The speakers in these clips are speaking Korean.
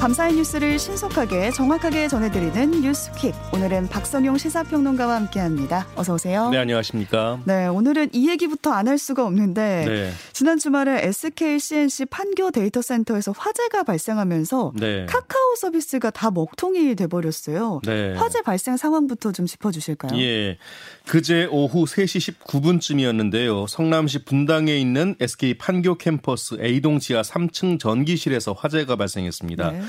밤사이 뉴스를 신속하게 정확하게 전해드리는 뉴스퀵. 오늘은 박성용 시사평론가와 함께합니다. 어서 오세요. 네, 안녕하십니까. 네, 오늘은 이 얘기부터 안 할 수가 없는데 네. 지난 주말에 SK C&C 판교 데이터 센터에서 화재가 발생하면서 네. 카카오 서비스가 다 먹통이 돼버렸어요. 네. 화재 발생 상황부터 좀 짚어주실까요? 예, 그제 오후 3시 19분쯤이었는데요. 성남시 분당에 있는 SK 판교 캠퍼스 A동 지하 3층 전기실에서 화재가 발생했습니다. 네.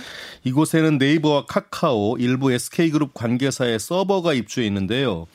이곳에는 네이버와 카카오, 일부 SK그룹 관계사의 서버가 입주해 있는데요.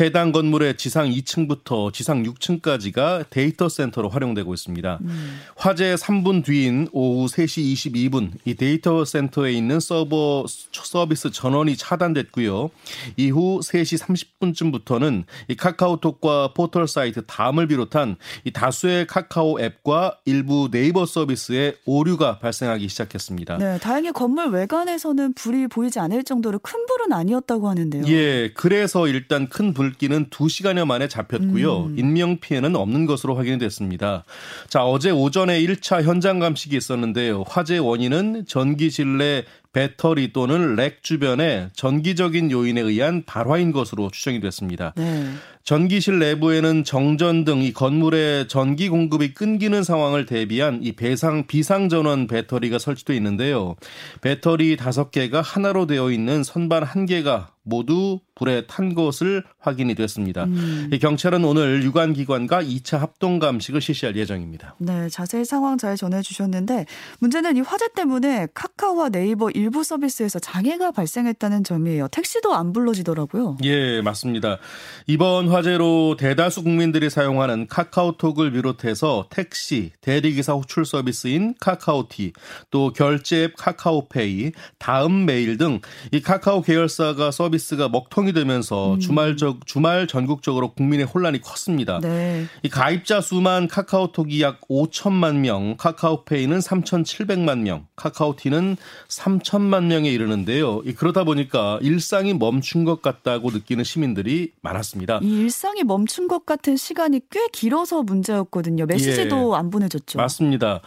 해당 건물의 지상 2층부터 지상 6층까지가 데이터 센터로 활용되고 있습니다. 음. 화재 3분 뒤인 오후 3시 22분 이 데이터 센터에 있는 서버 서비스 전원이 차단됐고요. 이후 3시 30분쯤부터는 이 카카오톡과 포털 사이트 다음을 비롯한 이 다수의 카카오 앱과 일부 네이버 서비스에 오류가 발생하기 시작했습니다. 네, 다행히 건물 외관에서는 불이 보이지 않을 정도로 큰 불은 아니었다고 하는데요. 예, 그래서 일단 큰 불길은 2시간여 만에 잡혔고요. 음. 인명 피해는 없는 것으로 확인이 됐습니다. 자, 어제 오전에 1차 현장 감식이 있었는데요. 화재 원인은 전기실 내 배터리 또는 랙 주변에 전기적인 요인에 의한 발화인 것으로 추정이 됐습니다. 네. 전기실 내부에는 정전 등 이 건물의 전기 공급이 끊기는 상황을 대비한 이 배상 비상 전원 배터리가 설치되어 있는데요. 배터리 5개가 하나로 되어 있는 선반 1개가 모두 불에 탄 것을 확인이 됐습니다. 음. 경찰은 오늘 유관 기관과 2차 합동 감식을 실시할 예정입니다. 네, 자세히 상황 잘 전해 주셨는데 문제는 이 화재 때문에 카카오와 네이버 일부 서비스에서 장애가 발생했다는 점이에요. 택시도 안 불러지더라고요. 예, 맞습니다. 이번 화재로 대다수 국민들이 사용하는 카카오톡을 비롯해서 택시, 대리기사 호출 서비스인 카카오티, 또 결제 앱 카카오페이, 다음 메일 등 이 카카오 계열사가 서비스 서비스가 먹통이 되면서 음. 주말적 주말 전국적으로 국민의 혼란이 컸습니다. 네. 이 가입자 수만 카카오톡이 약 5천만 명, 카카오페이는 3,700만 명, 카카오티는 3천만 명에 이르는데요. 그러다 보니까 일상이 멈춘 것 같다고 느끼는 시민들이 많았습니다. 이 일상이 멈춘 것 같은 시간이 꽤 길어서 문제였거든요. 메시지도 예. 안 보내줬죠. 맞습니다.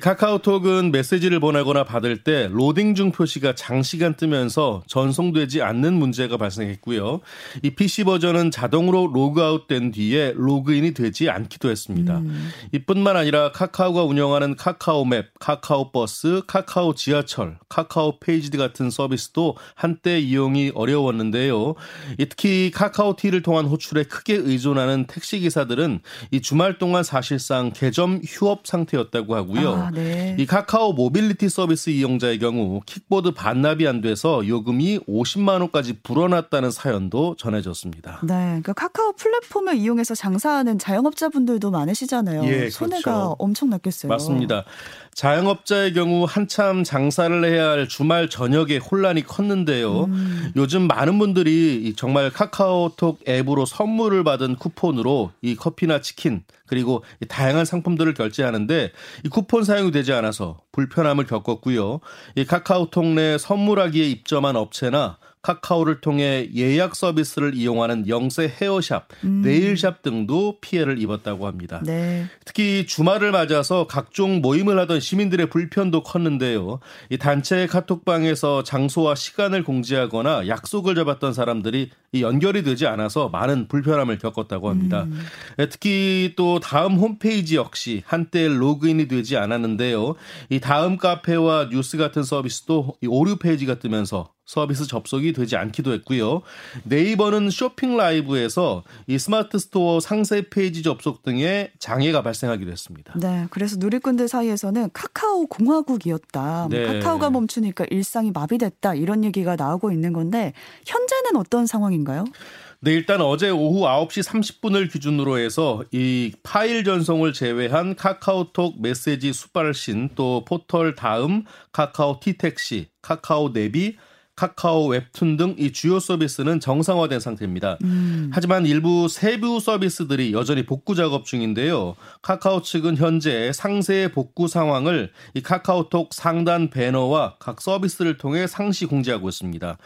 카카오톡은 메시지를 보내거나 받을 때 로딩 중 표시가 장시간 뜨면서 전송되지 않는 문제 문제가 발생했고요. 이 PC 버전은 자동으로 로그아웃된 뒤에 로그인이 되지 않기도 했습니다. 음. 이뿐만 아니라 카카오가 운영하는 카카오맵, 카카오버스, 카카오 지하철, 카카오 페이지 같은 서비스도 한때 이용이 어려웠는데요. 특히 카카오T를 통한 호출에 크게 의존하는 택시 기사들은 이 주말 동안 사실상 개점 휴업 상태였다고 하고요. 아, 네. 이 카카오 모빌리티 서비스 이용자의 경우 킥보드 반납이 안 돼서 요금이 50만 원까지 불어났다는 사연도 전해졌습니다. 네, 그러니까 카카오 플랫폼을 이용해서 장사하는 자영업자분들도 많으시잖아요. 예, 손해가 그렇죠. 엄청 났겠어요. 맞습니다. 자영업자의 경우 한참 장사를 해야 할 주말 저녁에 혼란이 컸는데요. 음. 요즘 많은 분들이 정말 카카오톡 앱으로 선물을 받은 쿠폰으로 이 커피나 치킨 그리고 다양한 상품들을 결제하는데 이 쿠폰 사용이 되지 않아서 불편함을 겪었고요. 이 카카오톡 내 선물하기에 입점한 업체나 카카오를 통해 예약 서비스를 이용하는 영세 헤어샵, 음. 네일샵 등도 피해를 입었다고 합니다. 네. 특히 주말을 맞아서 각종 모임을 하던 시민들의 불편도 컸는데요. 이 단체 카톡방에서 장소와 시간을 공지하거나 약속을 잡았던 사람들이 연결이 되지 않아서 많은 불편함을 겪었다고 합니다. 음. 특히 또 다음 홈페이지 역시 한때 로그인이 되지 않았는데요. 이 다음 카페와 뉴스 같은 서비스도 오류 페이지가 뜨면서 서비스 접속이 되지 않기도 했고요. 네이버는 쇼핑 라이브에서 이 스마트 스토어 상세 페이지 접속 등의 장애가 발생하기도 했습니다. 네, 그래서 누리꾼들 사이에서는 카카오 공화국이었다. 뭐 네. 카카오가 멈추니까 일상이 마비됐다 이런 얘기가 나오고 있는 건데 현재는 어떤 상황인가요? 네, 일단 어제 오후 9시 30분을 기준으로 해서 이 파일 전송을 제외한 카카오톡 메시지 수발신 또 포털 다음 카카오 티택시, 카카오 내비, 카카오 웹툰 등 이 주요 서비스는 정상화된 상태입니다. 음. 하지만 일부 세부 서비스들이 여전히 복구 작업 중인데요. 카카오 측은 현재 상세 복구 상황을 이 카카오톡 상단 배너와 각 서비스를 통해 상시 공지하고 있습니다.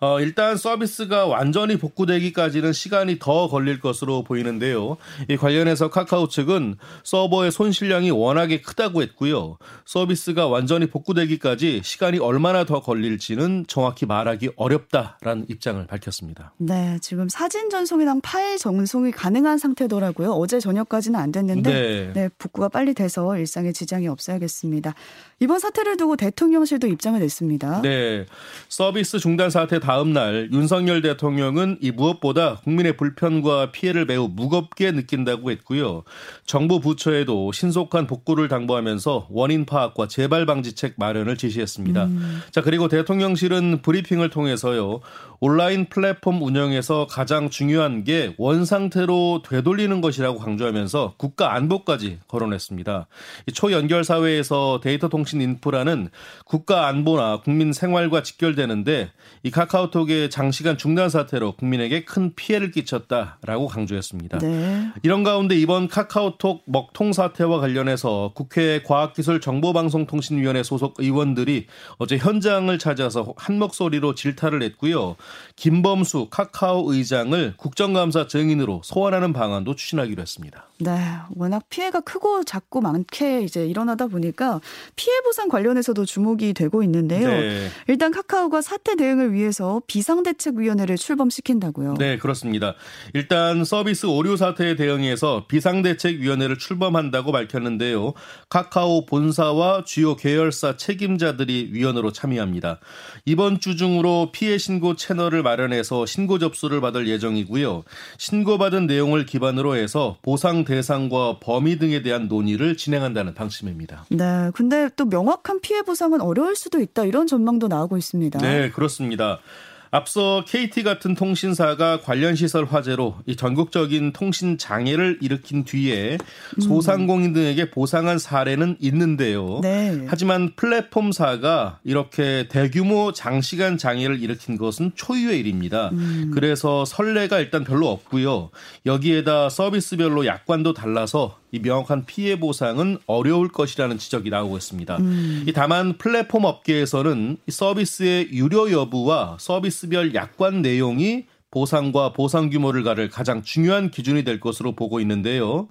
어, 일단 서비스가 완전히 복구되기까지는 시간이 더 걸릴 것으로 보이는데요. 이 관련해서 카카오 측은 서버의 손실량이 워낙에 크다고 했고요. 서비스가 완전히 복구되기까지 시간이 얼마나 더 걸릴지는 정확히 말하기 어렵다라는 입장을 밝혔습니다. 네, 지금 사진 전송이랑 파일 전송이 가능한 상태더라고요. 어제 저녁까지는 안 됐는데 네. 네, 복구가 빨리 돼서 일상에 지장이 없어야겠습니다. 이번 사태를 두고 대통령실도 입장을 냈습니다. 네, 서비스 중단 사태 다음 날 윤석열 대통령은 이 무엇보다 국민의 불편과 피해를 매우 무겁게 느낀다고 했고요. 정부 부처에도 신속한 복구를 당부하면서 원인 파악과 재발 방지책 마련을 지시했습니다. 음. 자, 그리고 대통령실은 브리핑을 통해서요. 온라인 플랫폼 운영에서 가장 중요한 게 원상태로 되돌리는 것이라고 강조하면서 국가 안보까지 거론했습니다. 초연결 사회에서 데이터 통신 인프라는 국가 안보나 국민 생활과 직결되는데 이 카카오톡의 장시간 중단 사태로 국민에게 큰 피해를 끼쳤다라고 강조했습니다. 네. 이런 가운데 이번 카카오톡 먹통 사태와 관련해서 국회 과학기술정보방송통신위원회 소속 의원들이 어제 현장을 찾아서 한목 소리로 질타를 했고요. 김범수 카카오 의장을 국정감사 증인으로 소환하는 방안도 추진하기로 했습니다. 네, 워낙 피해가 크고 작고 많게 이제 일어나다 보니까 피해 보상 관련해서도 주목이 되고 있는데요. 네. 일단 카카오가 사태 대응을 위해서 비상대책위원회를 출범시킨다고요. 네, 그렇습니다. 일단 서비스 오류 사태에 대응해서 비상대책위원회를 출범한다고 밝혔는데요. 카카오 본사와 주요 계열사 책임자들이 위원으로 참여합니다. 이번 주 중으로 피해 신고 채널을 마련해서 신고 접수를 받을 예정이고요. 신고받은 내용을 기반으로 해서 보상 대상과 범위 등에 대한 논의를 진행한다는 방침입니다. 네. 근데 또 명확한 피해 보상은 어려울 수도 있다 이런 전망도 나오고 있습니다. 네, 그렇습니다. 앞서 KT 같은 통신사가 관련 시설 화재로 이 전국적인 통신 장애를 일으킨 뒤에 음. 소상공인 등에게 보상한 사례는 있는데요. 네. 하지만 플랫폼사가 이렇게 대규모 장시간 장애를 일으킨 것은 초유의 일입니다. 음. 그래서 선례가 일단 별로 없고요. 여기에다 서비스별로 약관도 달라서 이 명확한 피해 보상은 어려울 것이라는 지적이 나오고 있습니다. 음. 다만 플랫폼 업계에서는 서비스의 유료 여부와 서비스별 약관 내용이 보상과 보상 규모를 가를 가장 중요한 기준이 될 것으로 보고 있는데요.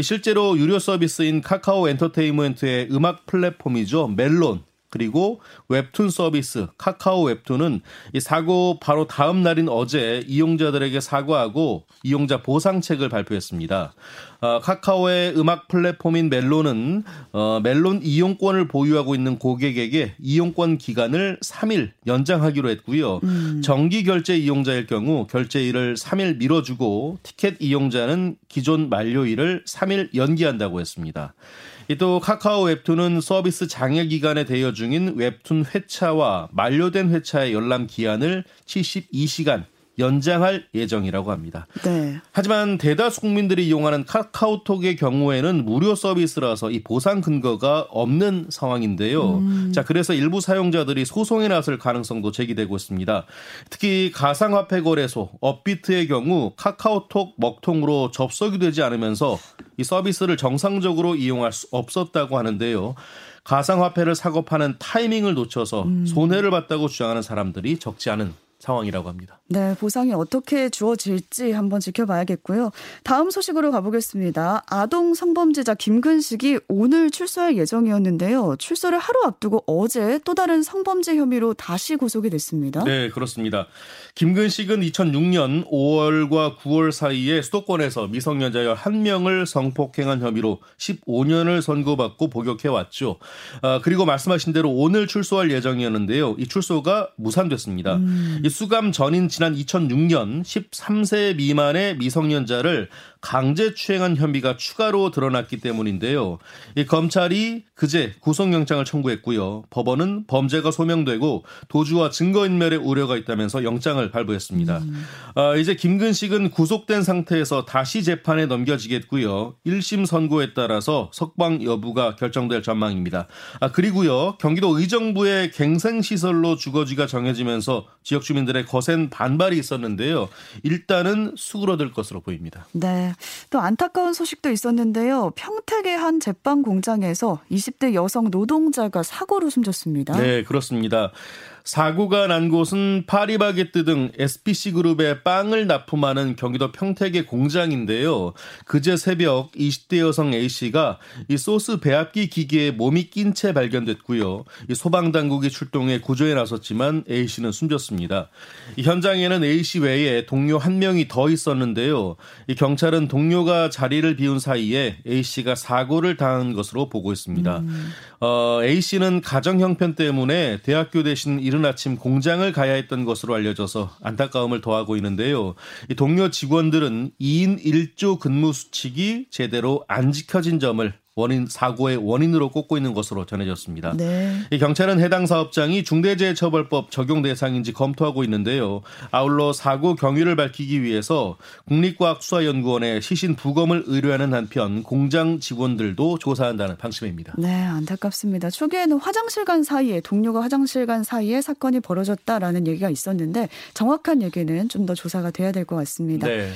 실제로 유료 서비스인 카카오 엔터테인먼트의 음악 플랫폼이죠. 멜론 그리고 웹툰 서비스 카카오 웹툰은 이 사고 바로 다음 날인 어제 이용자들에게 사과하고 이용자 보상책을 발표했습니다. 어, 카카오의 음악 플랫폼인 멜론은 어, 멜론 이용권을 보유하고 있는 고객에게 이용권 기간을 3일 연장하기로 했고요. 음. 정기 결제 이용자일 경우 결제일을 3일 미뤄주고 티켓 이용자는 기존 만료일을 3일 연기한다고 했습니다. 또 카카오 웹툰은 서비스 장애 기간에 대여 중인 웹툰 회차와 만료된 회차의 열람 기한을 72시간 연장할 예정이라고 합니다. 네. 하지만 대다수 국민들이 이용하는 카카오톡의 경우에는 무료 서비스라서 이 보상 근거가 없는 상황인데요. 음. 자, 그래서 일부 사용자들이 소송에 나설 가능성도 제기되고 있습니다. 특히 가상화폐 거래소 업비트의 경우 카카오톡 먹통으로 접속이 되지 않으면서 이 서비스를 정상적으로 이용할 수 없었다고 하는데요. 가상화폐를 사고 파는 타이밍을 놓쳐서 음. 손해를 봤다고 주장하는 사람들이 적지 않은 상황이라고 합니다. 네, 보상이 어떻게 주어질지 한번 지켜봐야겠고요. 다음 소식으로 가보겠습니다. 아동 성범죄자 김근식이 오늘 출소할 예정이었는데요. 출소를 하루 앞두고 어제 또 다른 성범죄 혐의로 다시 구속이 됐습니다. 네, 그렇습니다. 김근식은 2006년 5월과 9월 사이에 수도권에서 미성년자 11명을 성폭행한 혐의로 15년을 선고받고 복역해 왔죠. 아, 그리고 말씀하신 대로 오늘 출소할 예정이었는데요. 이 출소가 무산됐습니다. 음. 수감 전인 지난 2006년 13세 미만의 미성년자를 강제 추행한 혐의가 추가로 드러났기 때문인데요. 이 검찰이 그제 구속영장을 청구했고요. 법원은 범죄가 소명되고 도주와 증거인멸의 우려가 있다면서 영장을 발부했습니다. 음. 아, 이제 김근식은 구속된 상태에서 다시 재판에 넘겨지겠고요. 1심 선고에 따라서 석방 여부가 결정될 전망입니다. 아, 그리고요. 경기도 의정부의 갱생시설로 주거지가 정해지면서 지역 주민 들의 거센 반발이 있었는데요. 일단은 수그러들 것으로 보입니다. 네. 또 안타까운 소식도 있었는데요. 평택의 한 제빵 공장에서 20대 여성 노동자가 사고로 숨졌습니다. 네, 그렇습니다. 사고가 난 곳은 파리바게뜨 등 SPC 그룹의 빵을 납품하는 경기도 평택의 공장인데요. 그제 새벽 20대 여성 A 씨가 이 소스 배합기 기계에 몸이 낀 채 발견됐고요. 이 소방 당국이 출동해 구조에 나섰지만 A 씨는 숨졌습니다. 이 현장에는 A 씨 외에 동료 한 명이 더 있었는데요. 이 경찰은 동료가 자리를 비운 사이에 A 씨가 사고를 당한 것으로 보고 있습니다. 음. 어, A 씨는 가정 형편 때문에 대학교 대신 이른 아침 공장을 가야 했던 것으로 알려져서 안타까움을 더하고 있는데요. 이 동료 직원들은 2인 1조 근무 수칙이 제대로 안 지켜진 점을 원인 사고의 원인으로 꼽고 있는 것으로 전해졌습니다. 네. 이 경찰은 해당 사업장이 중대재해처벌법 적용 대상인지 검토하고 있는데요. 아울러 사고 경위를 밝히기 위해서 국립과학수사연구원에 시신 부검을 의뢰하는 한편 공장 직원들도 조사한다는 방침입니다. 네, 안타깝습니다. 초기에는 화장실 간 사이에 동료가 화장실 간 사이에 사건이 벌어졌다라는 얘기가 있었는데 정확한 얘기는 좀 더 조사가 돼야 될 것 같습니다. 네.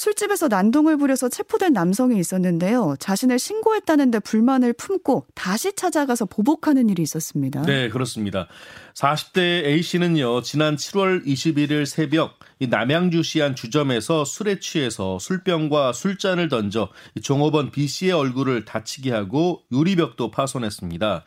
술집에서 난동을 부려서 체포된 남성이 있었는데요. 자신을 신고했다는데 불만을 품고 다시 찾아가서 보복하는 일이 있었습니다. 네, 그렇습니다. 40대 A씨는요, 지난 7월 21일 새벽 이 남양주시 한 주점에서 술에 취해서 술병과 술잔을 던져 종업원 B씨의 얼굴을 다치게 하고 유리벽도 파손했습니다.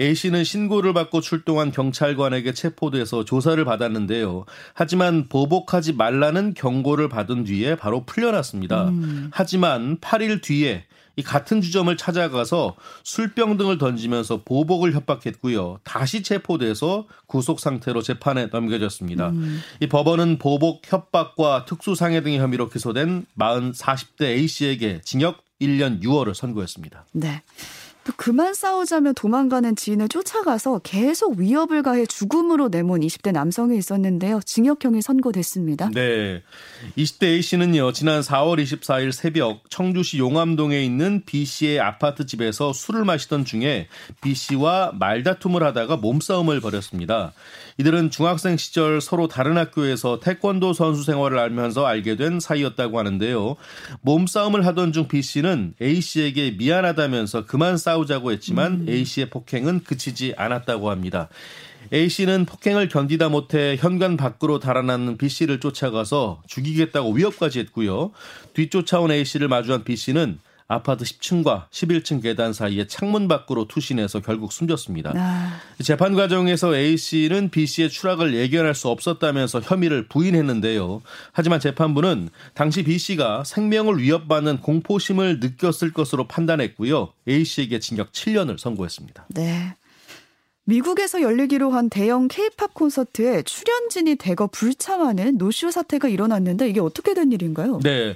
A씨는 신고를 받고 출동한 경찰관에게 체포돼서 조사를 받았는데요. 하지만 보복하지 말라는 경고를 받은 뒤에 바로 풀려났습니다. 음. 하지만 8일 뒤에 이 같은 주점을 찾아가서 술병 등을 던지면서 보복을 협박했고요. 다시 체포돼서 구속 상태로 재판에 넘겨졌습니다. 음. 이 법원은 보복, 협박과 특수상해 등의 혐의로 기소된 40, 40대 A 씨에게 징역 1년 6월을 선고했습니다. 네. 또 그만 싸우자며 도망가는 지인을 쫓아가서 계속 위협을 가해 죽음으로 내몬 20대 남성이 있었는데요. 징역형이 선고됐습니다. 네. 20대 A씨는요, 지난 4월 24일 새벽 청주시 용암동에 있는 B씨의 아파트 집에서 술을 마시던 중에 B씨와 말다툼을 하다가 몸싸움을 벌였습니다. 이들은 중학생 시절 서로 다른 학교에서 태권도 선수 생활을 알면서 알게 된 사이였다고 하는데요. 몸싸움을 하던 중 B씨는 A씨에게 미안하다면서 그만 싸 싸우자고 했지만 음. A씨의 폭행은 그치지 않았다고 합니다. A씨는 폭행을 견디다 못해 현관 밖으로 달아나는 B씨를 쫓아가서 죽이겠다고 위협까지 했고요. 뒤쫓아온 A씨를 마주한 B씨는 아파트 10층과 11층 계단 사이에 창문 밖으로 투신해서 결국 숨졌습니다. 아. 재판 과정에서 A 씨는 B 씨의 추락을 예견할 수 없었다면서 혐의를 부인했는데요. 하지만 재판부는 당시 B 씨가 생명을 위협받는 공포심을 느꼈을 것으로 판단했고요. A 씨에게 징역 7년을 선고했습니다. 네. 미국에서 열리기로 한 대형 케이팝 콘서트에 출연진이 대거 불참하는 노쇼 사태가 일어났는데 이게 어떻게 된 일인가요? 네.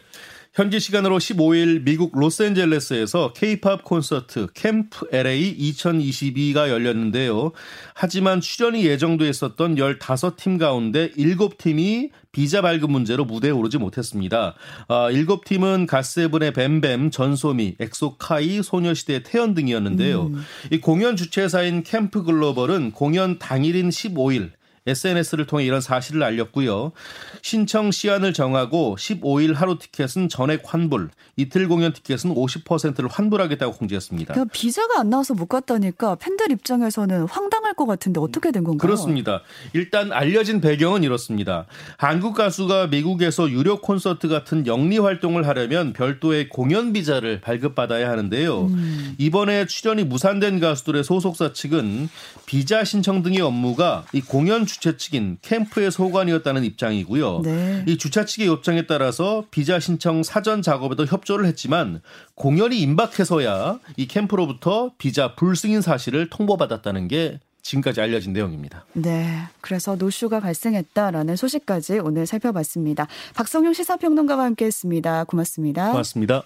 현지 시간으로 15일 미국 로스앤젤레스에서 케이팝 콘서트 캠프 LA 2022가 열렸는데요. 하지만 출연이 예정돼 있었던 15팀 가운데 7팀이 비자 발급 문제로 무대에 오르지 못했습니다. 아, 7팀은 가스세븐의 뱀뱀, 전소미, 엑소카이, 소녀시대 태연 등이었는데요. 음. 이 공연 주최사인 캠프 글로벌은 공연 당일인 15일 SNS를 통해 이런 사실을 알렸고요. 신청 시한을 정하고 15일 하루 티켓은 전액 환불, 이틀 공연 티켓은 50%를 환불하겠다고 공지했습니다. 그러니까 비자가 안 나와서 못 갔다니까 팬들 입장에서는 황당할 것 같은데 어떻게 된 건가요? 그렇습니다. 일단 알려진 배경은 이렇습니다. 한국 가수가 미국에서 유료 콘서트 같은 영리 활동을 하려면 별도의 공연 비자를 발급받아야 하는데요. 음. 이번에 출연이 무산된 가수들의 소속사 측은 비자 신청 등의 업무가 이 공연 주최 측인 캠프의 소관이었다는 입장이고요. 네. 이 주최 측의 요청에 따라서 비자 신청 사전 작업에도 협조를 했지만 공연이 임박해서야 이 캠프로부터 비자 불승인 사실을 통보받았다는 게 지금까지 알려진 내용입니다. 네. 그래서 노쇼가 발생했다라는 소식까지 오늘 살펴봤습니다. 박성용 시사평론가와 함께 했습니다. 고맙습니다. 고맙습니다.